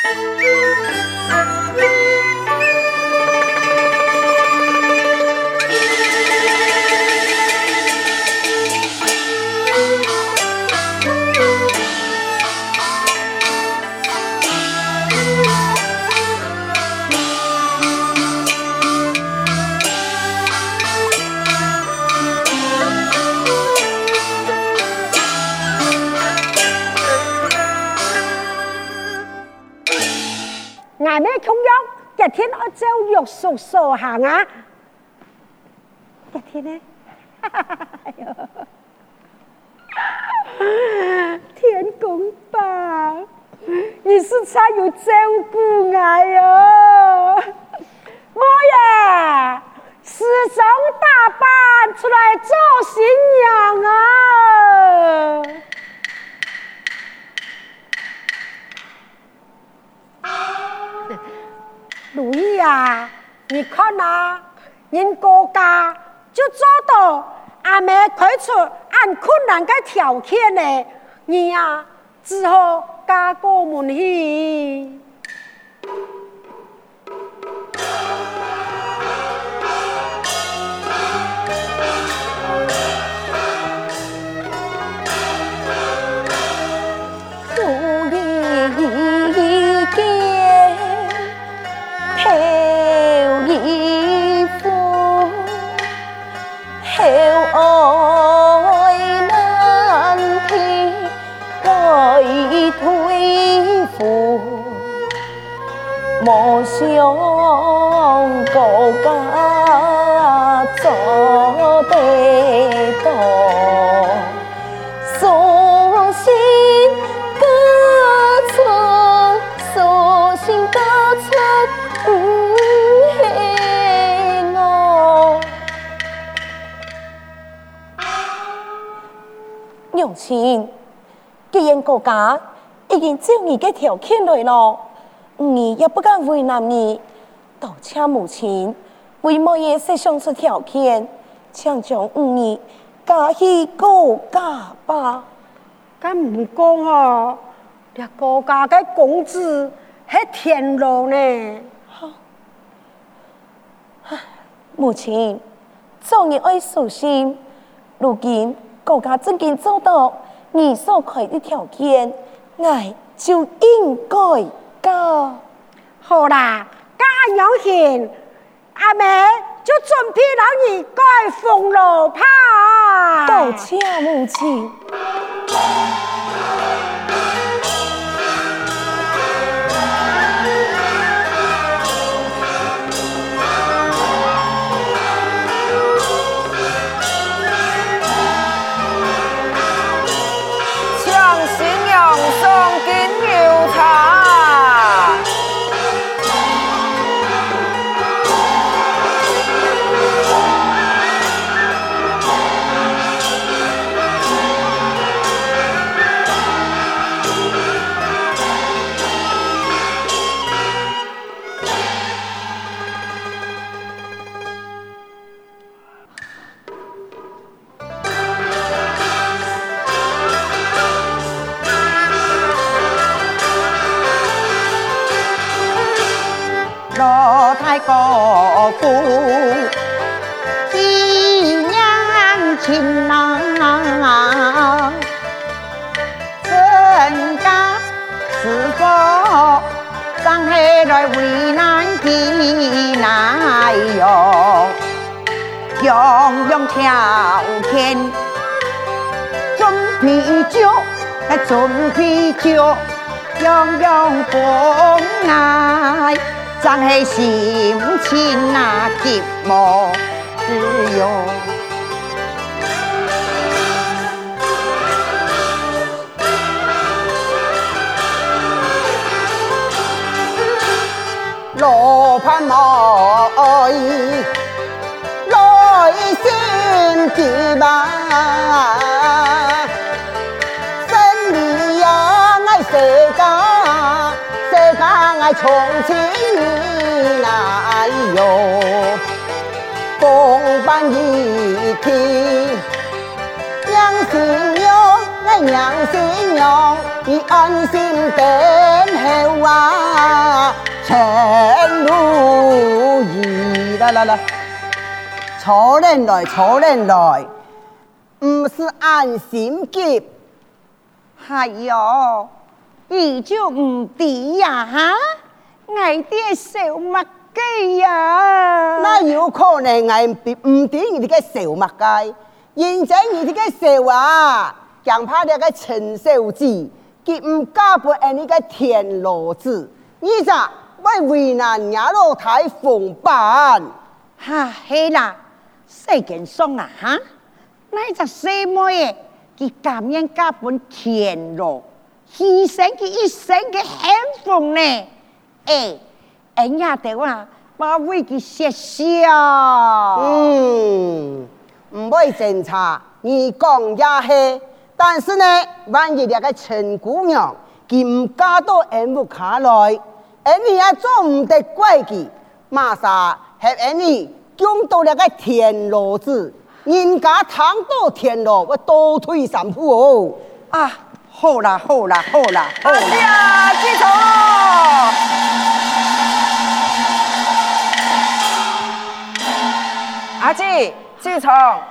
天 玉叔所行啊！一天呢？哎呦，天公伯，你是才有照顾我哟！我呀，时装打扮出来做新娘啊！如意啊，你看呐、啊，人国家就做到阿妹开出按困难的条件呢，你呀、啊、只好加过门去。你嘅条件来了。你也不敢为难你，多谢母亲为么也设想出条件，强将你嫁去高家吧。敢唔讲哦，这国家的公子还天罗呢？母亲，做你爱舒心，如今国家正经做到你所开的条件，爱就应该。好啦，家有钱，阿妹就准备让你盖红楼趴。多谢母亲。哥哥，一娘亲呐，人家是否上海来为难的哪哟？样样条件，准备就来准备就，样样不爱。真系心情那寂寞自由，罗盘来来先记吧，从前。哎呦，公办一天，娘心娘，哎娘心娘，你安心等候啊。前路易。来来来，初恋来，初恋来，不是安心急。哎呦，你就唔抵呀哈？爱爹小麦鸡呀？那有可能爱唔抵你这个小麦鸡？现在你这个小啊，强怕那个陈小姐，佢唔嫁俾你个田螺子，你咋会为难伢老太奉办？哈，系啦，世间爽啊哈，那只小妹。佢甘愿嫁本田螺，牺牲佢一生嘅幸福呢？诶、欸，人家的话，把为佢写笑。嗯，唔会侦查，你讲也是。但是呢，万一那个陈姑娘佢唔嫁到俺屋卡来，俺你也做唔得怪佢，马上系俺你讲到那个田螺子。人家躺到田螺，我倒退三步哦。啊，好啦好啦好啦，好啦。哎呀，记仇！阿姊，记仇，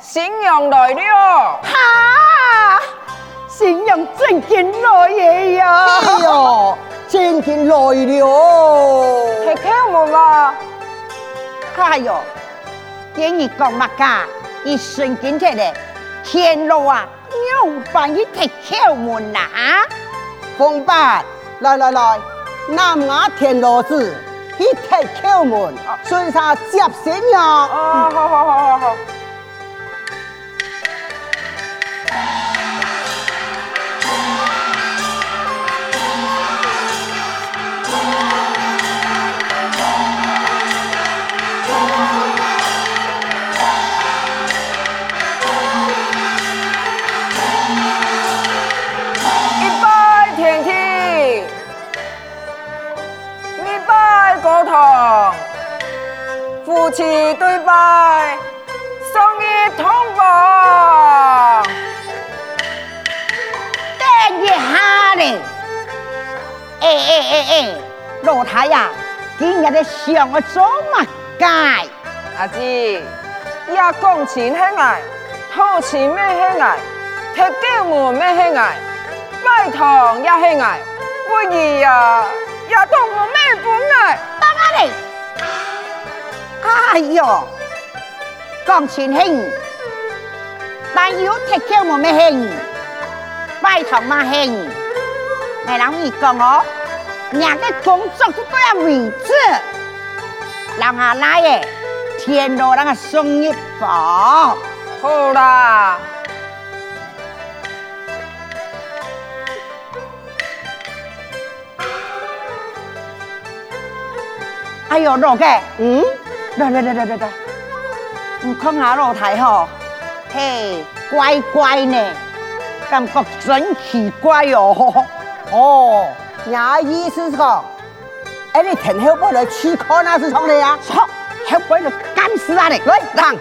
新娘来了。哈，新娘真经来了呀！哎呦，真经来了。开开门嘛。哎呦，听你讲嘛噶？一瞬间天嘞，田螺啊，牛办一铁敲门呐！凤八，来来来，南亚田螺子一铁敲门，顺下接新娘。啊，好好好好好。夫妻对拜，送一同房。等一下嘞！哎哎哎哎，老太呀，今日的想我做乜介？阿姊，呀讲钱系爱，讨钱咩系爱，踢脚门咩系爱，拜堂也系爱，不义呀，呀同我咩本爱？当阿你。哎呦，讲钱兴，但要踢脚冇咩兴，拜堂嘛兴，你谂你讲哦，人嘅工作都都要位置，让下来嘅，田螺那个送一房，好啦。哎呦，老嘅，嗯？来来来来来来，你看下老太吼，嘿，乖乖呢，感觉真奇怪哟。哦，伢意思是讲，哎，你田后辈来去看那是从哪呀？错，后辈来干死啊你，来，让。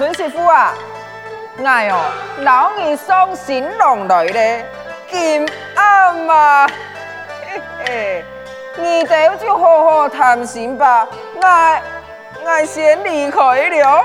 孙媳妇啊，哎哟，老二送新郎来了，金阿妈，嘿嘿，你哋就好好谈心吧，我我先离开了。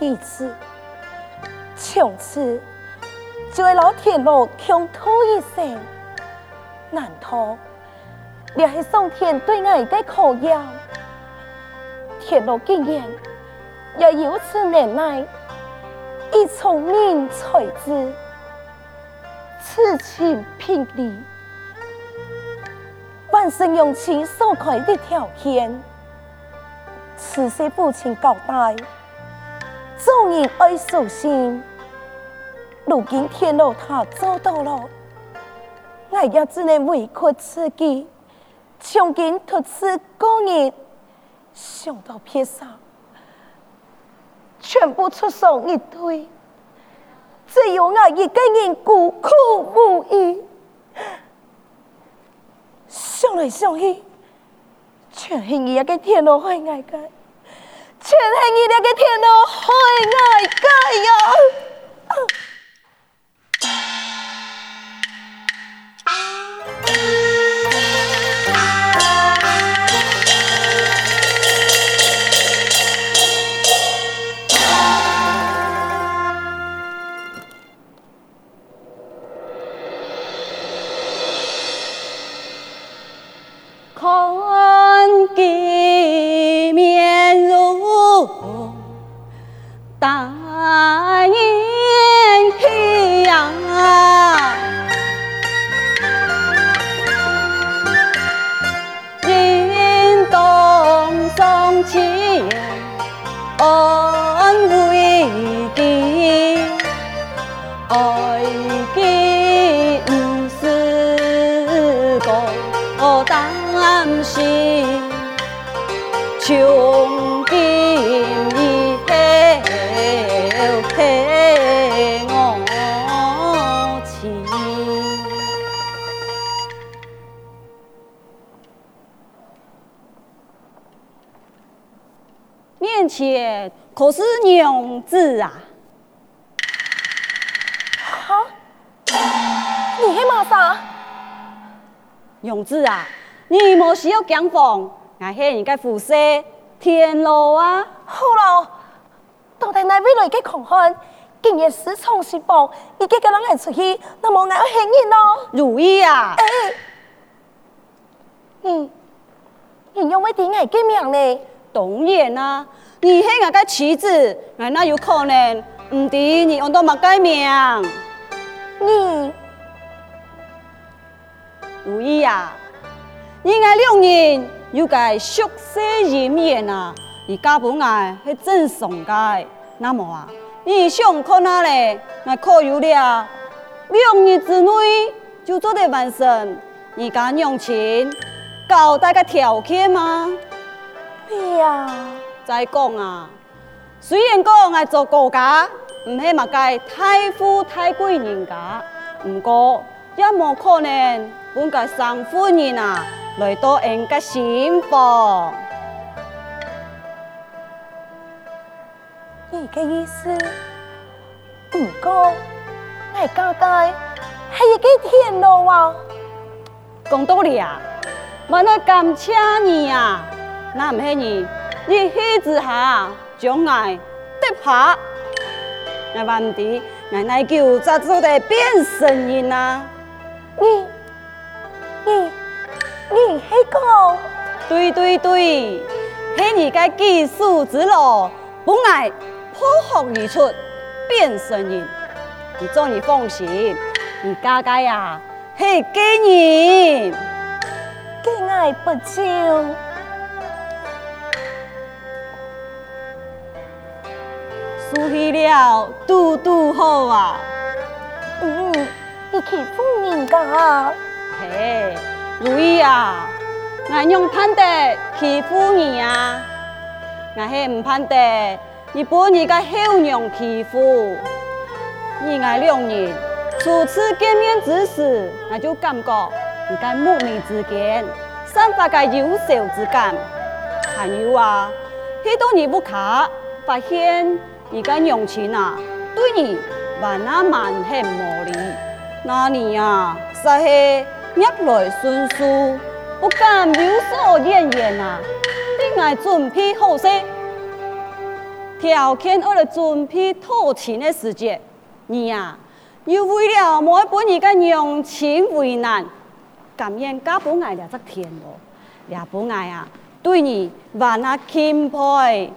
运是如此，从此就会老天路穷途一生。难道也是上天对我的考验？天路竟然也如此难耐，以聪明才智，此情聘礼，万生用情所开的条件。此时父亲交代，众人爱守信。如今天路他做到了，我也只能委屈自己，从今独自过日。想到撇下，全部出手一对，只有我一个人孤苦无依。想来想去。全系你一个天路开爱界，全系你那个天哦，好爱界呀！可娘子啊！哈，你是嘛啥？娘子啊，你莫需要惊慌，我是你个副使天路啊。好了，到底哪位来个狂汉？今日私闯新房，你这个人还出去，那么我要喊你咯。如意啊！哎，你，你用为点爱个名呢？当然啊。你是我的妻子，我哪有可能唔知你用到么改名？你如意呀，你爱两人有个俗世姻缘啊，你嫁不爱是正常的。那么啊，你想看哪里？我可有了两日之内就做得完成，你敢用钱交代个条件吗？对呀。再讲啊，虽然讲我做国家，唔系乜个太富太贵人家，唔过也冇可能本该上夫人啊来到人家新房。你嘅意思？唔过我家家系一个天路啊！讲道理啊，我那感谢你啊，那唔系你。你气之下将爱得怕，我问题我乃叫咋做的变声音啊？你你你系讲？对对对，系你个技术之路，不爱破壳而出变声音。你做你放心，你家家呀系给人，给爱不就？输去了，嘟嘟好啊！嗯，你欺负人家？嘿，如意啊，俺用盼得欺负你啊？俺是唔盼得你把你个后娘欺负。你俺两人初次见面之时，俺就感觉你个母女之间散发个优秀之感。还有啊，许多年不卡，发现你个娘亲啊，对你万啊万很无理。那你啊，实是逆来顺受，不敢有所怨言啊！你爱准备好些，条件我来准备讨亲的时节。你啊，又为了莫把你个娘亲为难，甘愿嫁不爱了这天咯，了不爱啊！对你万啊钦佩，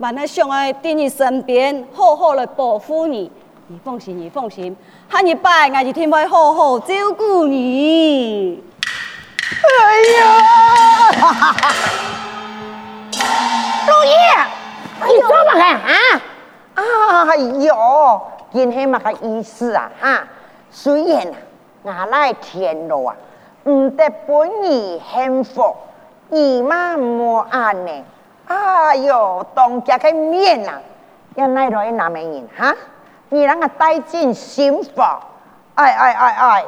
万那上爱在你身边好好的保护你。你放心，你放心，喊你爸我一定会好好照顾你。哎呀！如意，你做乜啊？哎呦！今天嘛个意思啊，哈！虽然啊，我来天路啊，唔得本你幸福，你嘛莫安呢。哎呦，当家的面啊，要奈来哪么人哈？你啷个带进心房？哎哎哎哎，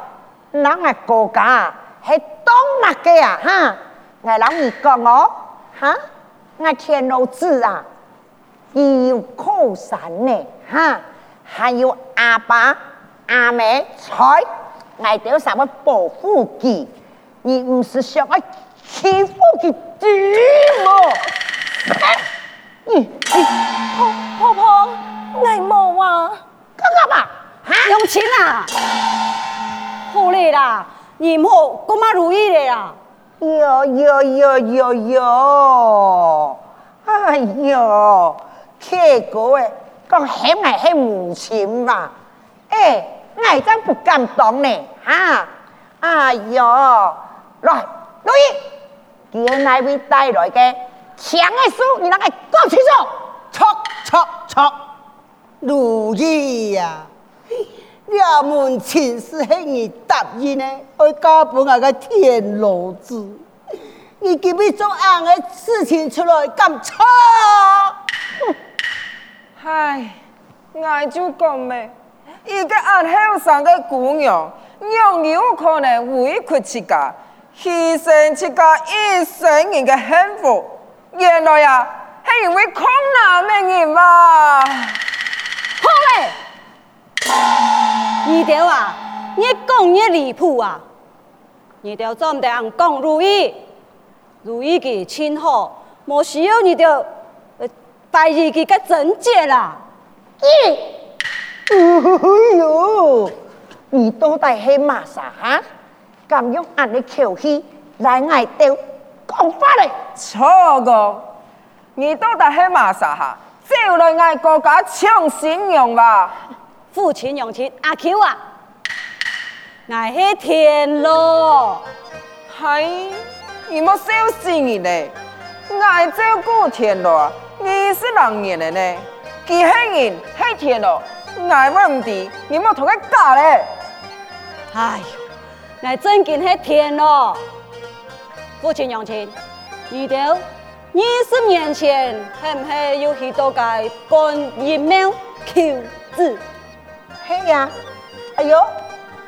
啷个国家是东乜嘅啊？哈！我啷你讲哦，哈！我天路子啊，有靠山呢，哈！还有阿爸阿妹在，爱到什么保护佢？你唔是想要欺负佢啲么？你婆婆婆，爱冇啊？干干嘛？娘亲啊！好嘞啦，你唔好咁么如意的呀？哟哟哟哟哟！哎哟，这个诶。讲系咪系母亲嘛？哎，我真不敢当呢，哈！哎哟，来，如意，叫那位带来嘅枪的书，你那个讲清楚。错错错，如意呀，衙门亲事系你答应呢，去交本那个田螺子，你今日做案嘅事情出来咁错。唉，我就讲咩，一个按后生的姑娘，又有可能委屈自家，牺牲自家一生人的幸福。原来呀，系因为空难的人嘛。好嘞，二条啊，越讲越离谱啊！二条总得人讲如意，如意嘅亲好，莫需要二条。怀疑佢个贞洁啦！咦，哎呦，你到底系嘛啥哈？咁用俺的口气来爱丢讲法嘞？错个，你到底系嘛啥哈？就来爱国家抢信用吧？付钱用钱阿 Q 啊，爱系天咯，嗨你莫小心你嘞，爱照顾天咯。你是人言的呢？其他人黑天咯，爱问题，你莫同佢搞嘞。哎呦，爱真见黑天咯。父亲娘亲，你到二十年前系唔系有许多个官员庙求子？系呀。哎呦，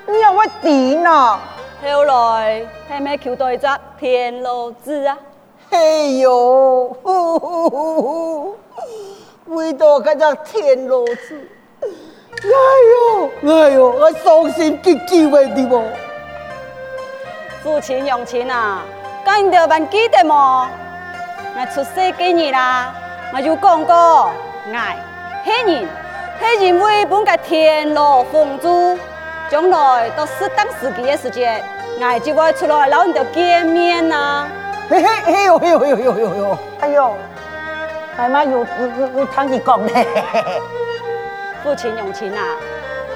你有乜点呢？后来系咪求到一只天罗子啊？哎呦，呼呼呼呼，为到嗰只天罗子，哎呦，哎呦，我伤心极极为的么？父亲娘亲啊，咁你哋还记得么？我出世几年啦，我就讲过，爱黑人，黑人为本个天罗凤珠，将来到适当时机的时间，爱就会出来捞你哋见面啊。嘿嘿嘿呦嘿呦嘿呦嘿呦嘿呦！哎呦，妈妈有有有听你讲嘞。父亲娘亲啊，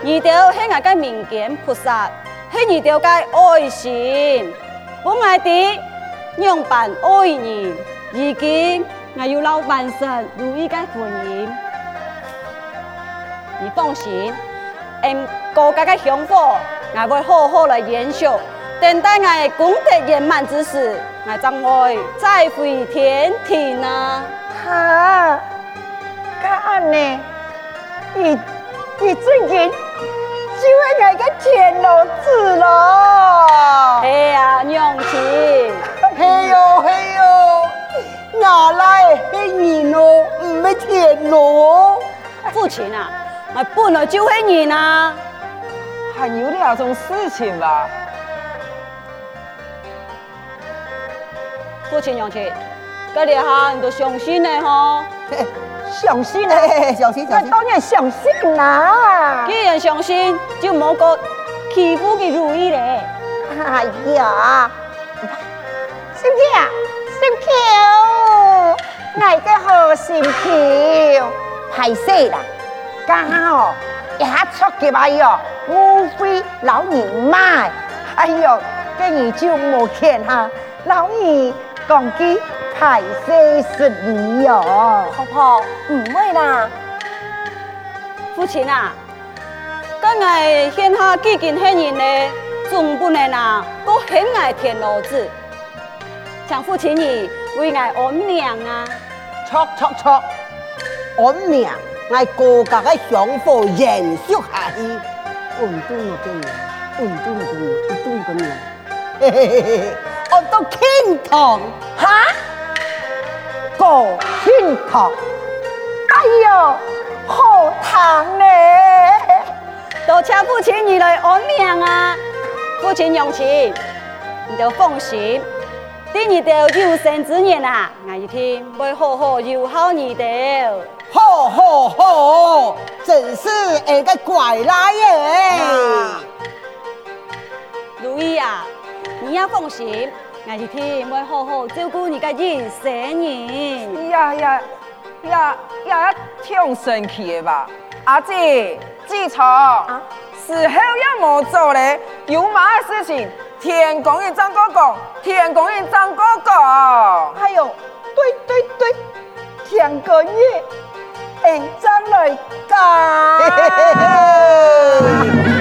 二条系我个民间菩萨，系二条个爱心，我爱的样板爱人，如今我有老万神如意个婚姻。你放心，嗯，国家的香火，我会好好来延续。等待我功德圆满之时，我将会再回天庭啊！哈，干呢？你你最近就会来个天老子了？哎呀，娘亲，嘿哟嘿哟，哪来的人哦？唔系天老，父亲啊，我本来就系人啊，还有两种事情吧。父亲娘亲，这里哈你都相信的哈？相信嘞，相信相信。当然相信啦。既然相信，就莫个欺负的如意嘞。哎呀，心跳，心跳，我个好心跳，太细啦。刚好一下出去吧哟，误会老年买。哎呦，跟你就莫看哈，老年。讲句太奢侈了哟，婆婆唔会啦。父亲啊，今日现下几件黑人呢，总不能啊，都很爱天老子。请父亲你为爱安娘啊，错错错，安娘爱国家的香火延续下去，我个娘，稳住我个娘，稳住我个娘，嘿嘿嘿嘿。我到天堂，哈？过天堂？哎呦，好疼呢！多谢父亲你来安命啊！父亲用钱，你就放心，第二条有生之年啊，我一定会好好友好你的。好好好，真是一个乖来耶！如意啊！你要放心，我一天会好好照顾你的人生人。呀呀呀呀，挺神奇的吧？阿姐，记仇，啊、时候也没做嘞，有嘛事情，天工人张哥哥，天工人张哥哥，还有对对对，天哥你来张来干。